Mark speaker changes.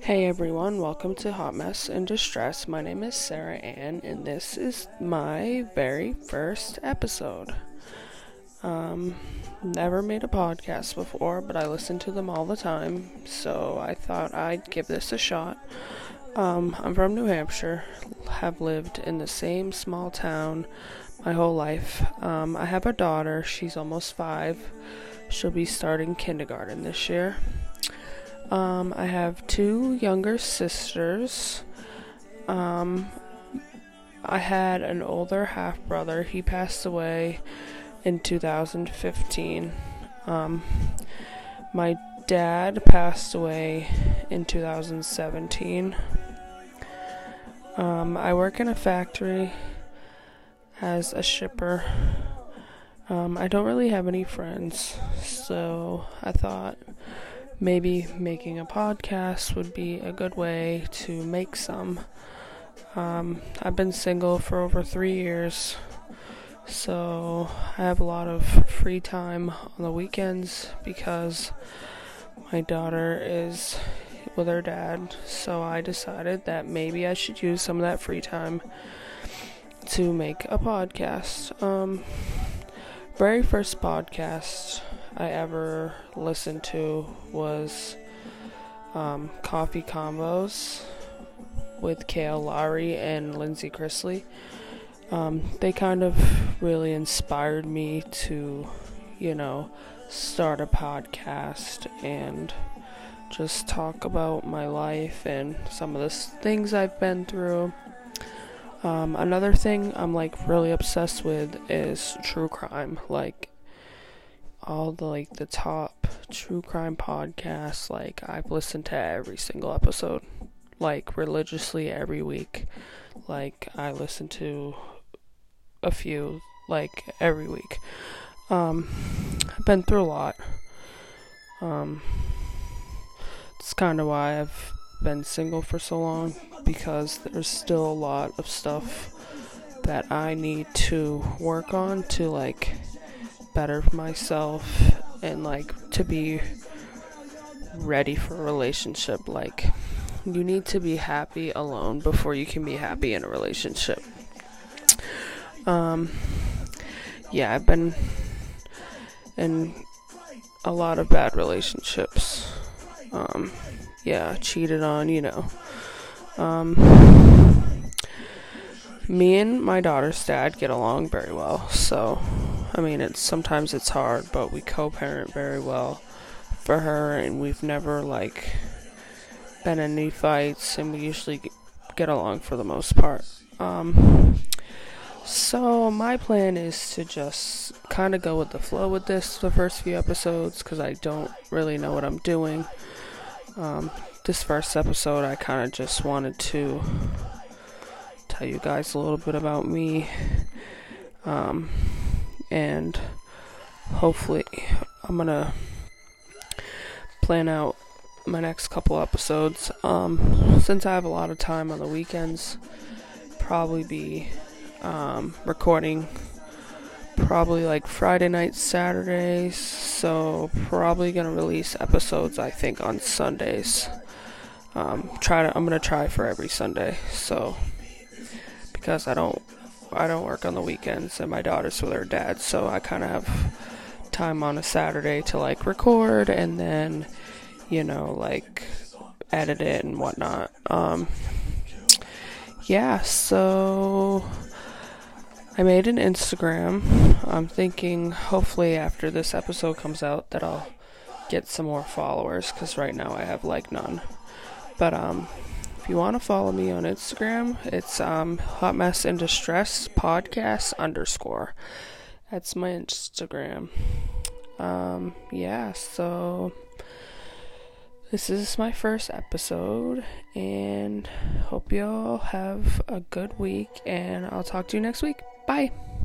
Speaker 1: Hey everyone, welcome to Hot Mess and Distress. My name is Sarah Ann, and this is my very first episode. Um, never made a podcast before, but I listen to them all the time, so I thought I'd give this a shot. Um, I'm from New Hampshire, have lived in the same small town my whole life. Um, I have a daughter, she's almost five. She'll be starting kindergarten this year. Um, I have two younger sisters. Um, I had an older half brother. He passed away in 2015. Um, my dad passed away in 2017. Um, I work in a factory as a shipper. Um, I don't really have any friends, so I thought maybe making a podcast would be a good way to make some. Um, I've been single for over three years, so I have a lot of free time on the weekends because my daughter is with her dad. So I decided that maybe I should use some of that free time to make a podcast. Um, very first podcast I ever listened to was um, Coffee Convos with Kail Lowry and Lindsie Chrisley. Um, they kind of really inspired me to, you know, start a podcast and just talk about my life and some of the things I've been through. Um, another thing I'm like really obsessed with is true crime. Like, all the like the top true crime podcasts. Like I've listened to every single episode, like religiously every week. Like I listen to a few like every week. Um, I've been through a lot. Um, it's kind of why I've been single for so long because there's still a lot of stuff that I need to work on to like better for myself and like to be ready for a relationship like you need to be happy alone before you can be happy in a relationship. Um yeah i've been in a lot of bad relationships. Um yeah cheated on you know. Um me and my daughter's dad get along very well so I mean, it's sometimes it's hard, but we co-parent very well for her, and we've never like been in any fights, and we usually get along for the most part. Um, so my plan is to just kind of go with the flow with this the first few episodes because I don't really know what I'm doing. Um, this first episode, I kind of just wanted to tell you guys a little bit about me. Um, and hopefully I'm gonna plan out my next couple episodes. Um, since I have a lot of time on the weekends, probably be um, recording probably like Friday night, Saturdays. So probably gonna release episodes I think on Sundays. Um, try to I'm gonna try for every Sunday. So because I don't I don't work on the weekends, and my daughter's with her dad, so I kind of have time on a Saturday to like record and then, you know, like edit it and whatnot. Um, yeah, so I made an Instagram. I'm thinking hopefully after this episode comes out that I'll get some more followers because right now I have like none. But um, if you want to follow me on Instagram, it's um, Hot Mess in Distress Podcast underscore. That's my Instagram. Um, yeah, so this is my first episode, and hope you all have a good week, and I'll talk to you next week. Bye.